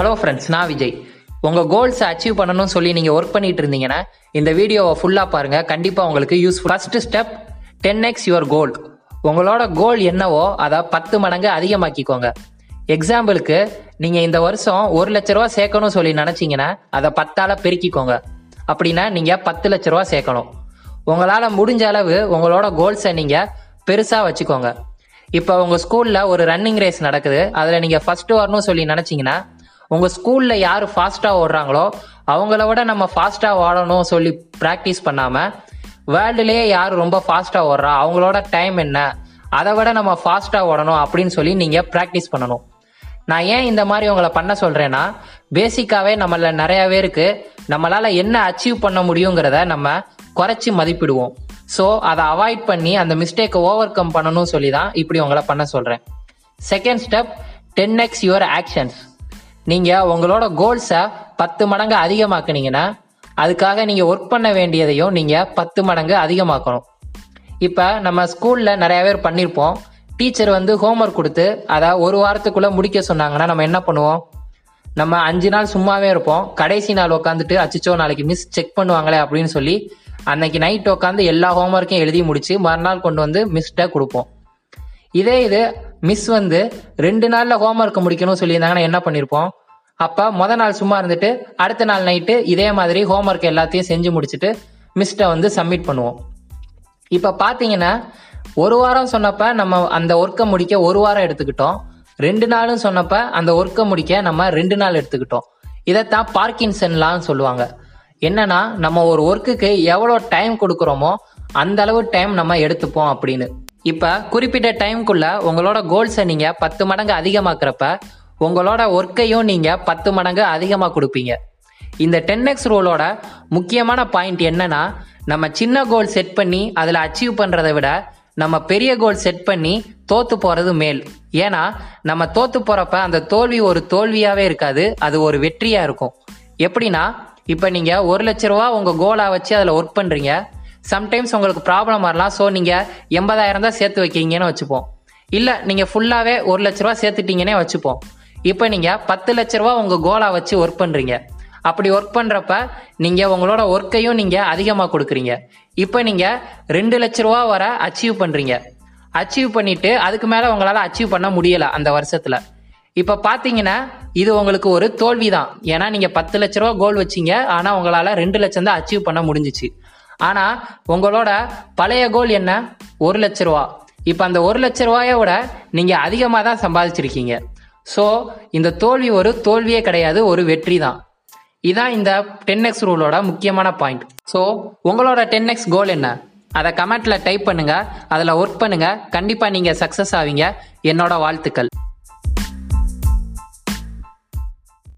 Hello friends நான் விஜய். உங்கள் கோல்ஸை achieve பண்ணணும்னு சொல்லி நீங்கள் ஒர்க் பண்ணிட்டு இருந்தீங்கன்னா இந்த வீடியோவை ஃபுல்லாக பாருங்கள் கண்டிப்பாக உங்களுக்கு useful first step ten X your goal உங்களோட கோல் என்னவோ அதை பத்து மடங்கு அதிகமாக்கிக்கோங்க. எக்ஸாம்பிளுக்கு நீங்கள் இந்த வருஷம் ஒரு லட்ச ரூபா சேர்க்கணும்னு சொல்லி நினச்சிங்கன்னா அதை பத்தால் பெருக்கிக்கோங்க. அப்படின்னா நீங்கள் பத்து லட்ச ரூபா சேர்க்கணும். உங்களால் முடிஞ்ச அளவு உங்களோட கோல்ஸை நீங்கள் பெருசாக வச்சுக்கோங்க. இப்போ உங்கள் ஸ்கூலில் ஒரு ரன்னிங் ரேஸ் நடக்குது. அதில் நீங்கள் ஃபஸ்ட்டு வரணும்னு சொல்லி நினச்சிங்கன்னா உங்கள் ஸ்கூலில் யார் ஃபாஸ்ட்டாக ஓடுறாங்களோ அவங்கள விட நம்ம ஃபாஸ்ட்டாக ஓடணும் சொல்லி ப்ராக்டிஸ் பண்ணாமல் வேர்ல்டுலேயே யார் ரொம்ப ஃபாஸ்ட்டாக ஓடுறா அவங்களோட டைம் என்ன அதை விட நம்ம ஃபாஸ்ட்டாக ஓடணும் அப்படின்னு சொல்லி நீங்கள் ப்ராக்டிஸ் பண்ணணும். நான் ஏன் இந்த மாதிரி உங்களை பண்ண சொல்கிறேன்னா பேசிக்காகவே நம்மள நிறைய பேருக்கு நம்மளால் என்ன அச்சீவ் பண்ண முடியுங்கிறத நம்ம குறைச்சி மதிப்பிடுவோம். ஸோ அதை அவாய்ட் பண்ணி அந்த மிஸ்டேக்கை ஓவர் கம் பண்ணணும்னு சொல்லி தான் இப்படி உங்களை பண்ண சொல்கிறேன் second step ten X your actions நீங்கள் உங்களோட கோல்ஸை பத்து மடங்கு அதிகமாக்குனீங்கன்னா அதுக்காக நீங்கள் ஒர்க் பண்ண வேண்டியதையும் நீங்கள் பத்து மடங்கு அதிகமாக்கணும். இப்போ நம்ம ஸ்கூலில் நிறைய பேர் பண்ணியிருப்போம் டீச்சர் வந்து ஹோம்ஒர்க் கொடுத்து அதை ஒரு வாரத்துக்குள்ளே முடிக்க சொன்னாங்கன்னா நம்ம என்ன பண்ணுவோம்? நம்ம அஞ்சு நாள் சும்மாவே இருப்போம். கடைசி நாள் உட்காந்துட்டு அச்சிச்சோ நாளைக்கு மிஸ் செக் பண்ணுவாங்களே அப்படின்னு சொல்லி அன்னைக்கு நைட் உட்காந்து எல்லா ஹோம்ஒர்க்கையும் எழுதி முடிச்சு மறுநாள் கொண்டு வந்து மிஸ்ட கொடுப்போம். இதே இது மிஸ் வந்து ரெண்டு நாள்ல ஹோம்ஒர்க் முடிக்கணும்னு சொல்லியிருந்தாங்கன்னா என்ன பண்ணியிருப்போம் அப்ப முத நாள் சும்மா இருந்துட்டு அடுத்த நாள் நைட்டு இதே மாதிரி ஹோம் ஒர்க் எல்லாத்தையும் செஞ்சு முடிச்சுட்டு மிஸ்ட வந்து சப்மிட் பண்ணுவோம். இப்ப பாத்தீங்கன்னா ஒரு வாரம் சொன்னப்ப நம்ம அந்த ஒர்க்கை முடிக்க ஒரு வாரம் எடுத்துக்கிட்டோம். ரெண்டு நாளும் சொன்னப்ப அந்த ஒர்க்கை முடிக்க நம்ம ரெண்டு நாள் எடுத்துக்கிட்டோம். இதைத்தான் பார்க்கின்சன்லாம் சொல்லுவாங்க. என்னன்னா நம்ம ஒரு ஒர்க்குக்கு எவ்வளோ டைம் கொடுக்குறோமோ அந்த அளவு டைம் நம்ம எடுத்துப்போம் அப்படின்னு. இப்போ குறிப்பிட்ட டைம்குள்ள உங்களோட கோல்ஸை நீங்கள் பத்து மடங்கு அதிகமாக்குறப்ப உங்களோட ஒர்க்கையும் நீங்கள் பத்து மடங்கு அதிகமாக கொடுப்பீங்க. இந்த டென் எக்ஸ் ரூலோட முக்கியமான பாயிண்ட் என்னன்னா நம்ம சின்ன கோல் செட் பண்ணி அதில் அச்சீவ் பண்ணுறதை விட நம்ம பெரிய கோல் செட் பண்ணி தோத்து போகிறது மேல். ஏன்னா நம்ம தோத்து போகிறப்ப அந்த தோல்வி ஒரு தோல்வியாகவே இருக்காது அது ஒரு வெற்றியாக இருக்கும். எப்படின்னா இப்போ நீங்கள் ஒரு லட்ச ரூபா உங்கள் கோலாக வச்சு அதில் ஒர்க் பண்ணுறீங்க சம்டைம்ஸ் உங்களுக்கு ப்ராப்ளம் வரலாம் ஸோ நீங்கள் எண்பதாயிரம் தான் சேர்த்து வைக்கிறீங்கன்னு வச்சுப்போம். இல்லை நீங்கள் ஃபுல்லாகவே ஒரு லட்ச ரூபா சேர்த்துட்டீங்கன்னே வச்சுப்போம். இப்போ நீங்கள் பத்து லட்ச ரூபா உங்கள் கோலாக வச்சு ஒர்க் பண்ணுறீங்க அப்படி ஒர்க் பண்ணுறப்ப நீங்கள் உங்களோட ஒர்க்கையும் நீங்கள் அதிகமாக கொடுக்குறீங்க. இப்போ நீங்கள் ரெண்டு லட்ச ரூபா வர அச்சீவ் பண்ணுறீங்க அச்சீவ் பண்ணிவிட்டு அதுக்கு மேலே உங்களால் அச்சீவ் பண்ண முடியலை அந்த வருஷத்தில். இப்போ பார்த்தீங்கன்னா இது உங்களுக்கு ஒரு தோல்வி தான் ஏன்னா நீங்கள் பத்து லட்ச ரூபா கோல் வச்சீங்க ஆனால் உங்களால் ரெண்டு லட்சம் தான் அச்சீவ் பண்ண முடிஞ்சிச்சு. ஆனால் உங்களோட பழைய கோல் என்ன? ஒரு லட்ச ரூபா. இப்போ அந்த ஒரு லட்ச ரூபாயோட விட நீங்கள் அதிகமாக தான் சம்பாதிச்சிருக்கீங்க. ஸோ இந்த தோல்வி ஒரு தோல்வியே கிடையாது ஒரு வெற்றி தான். இதான் இந்த டென் எக்ஸ் ரூலோட முக்கியமான பாயிண்ட் ஸோ உங்களோட டென் எக்ஸ் கோல் என்ன? அதை கமெண்ட்ல டைப் பண்ணுங்க. அதில் ஒர்க் பண்ணுங்க. கண்டிப்பாக நீங்கள் சக்ஸஸ் ஆவீங்க. என்னோட வாழ்த்துக்கள்.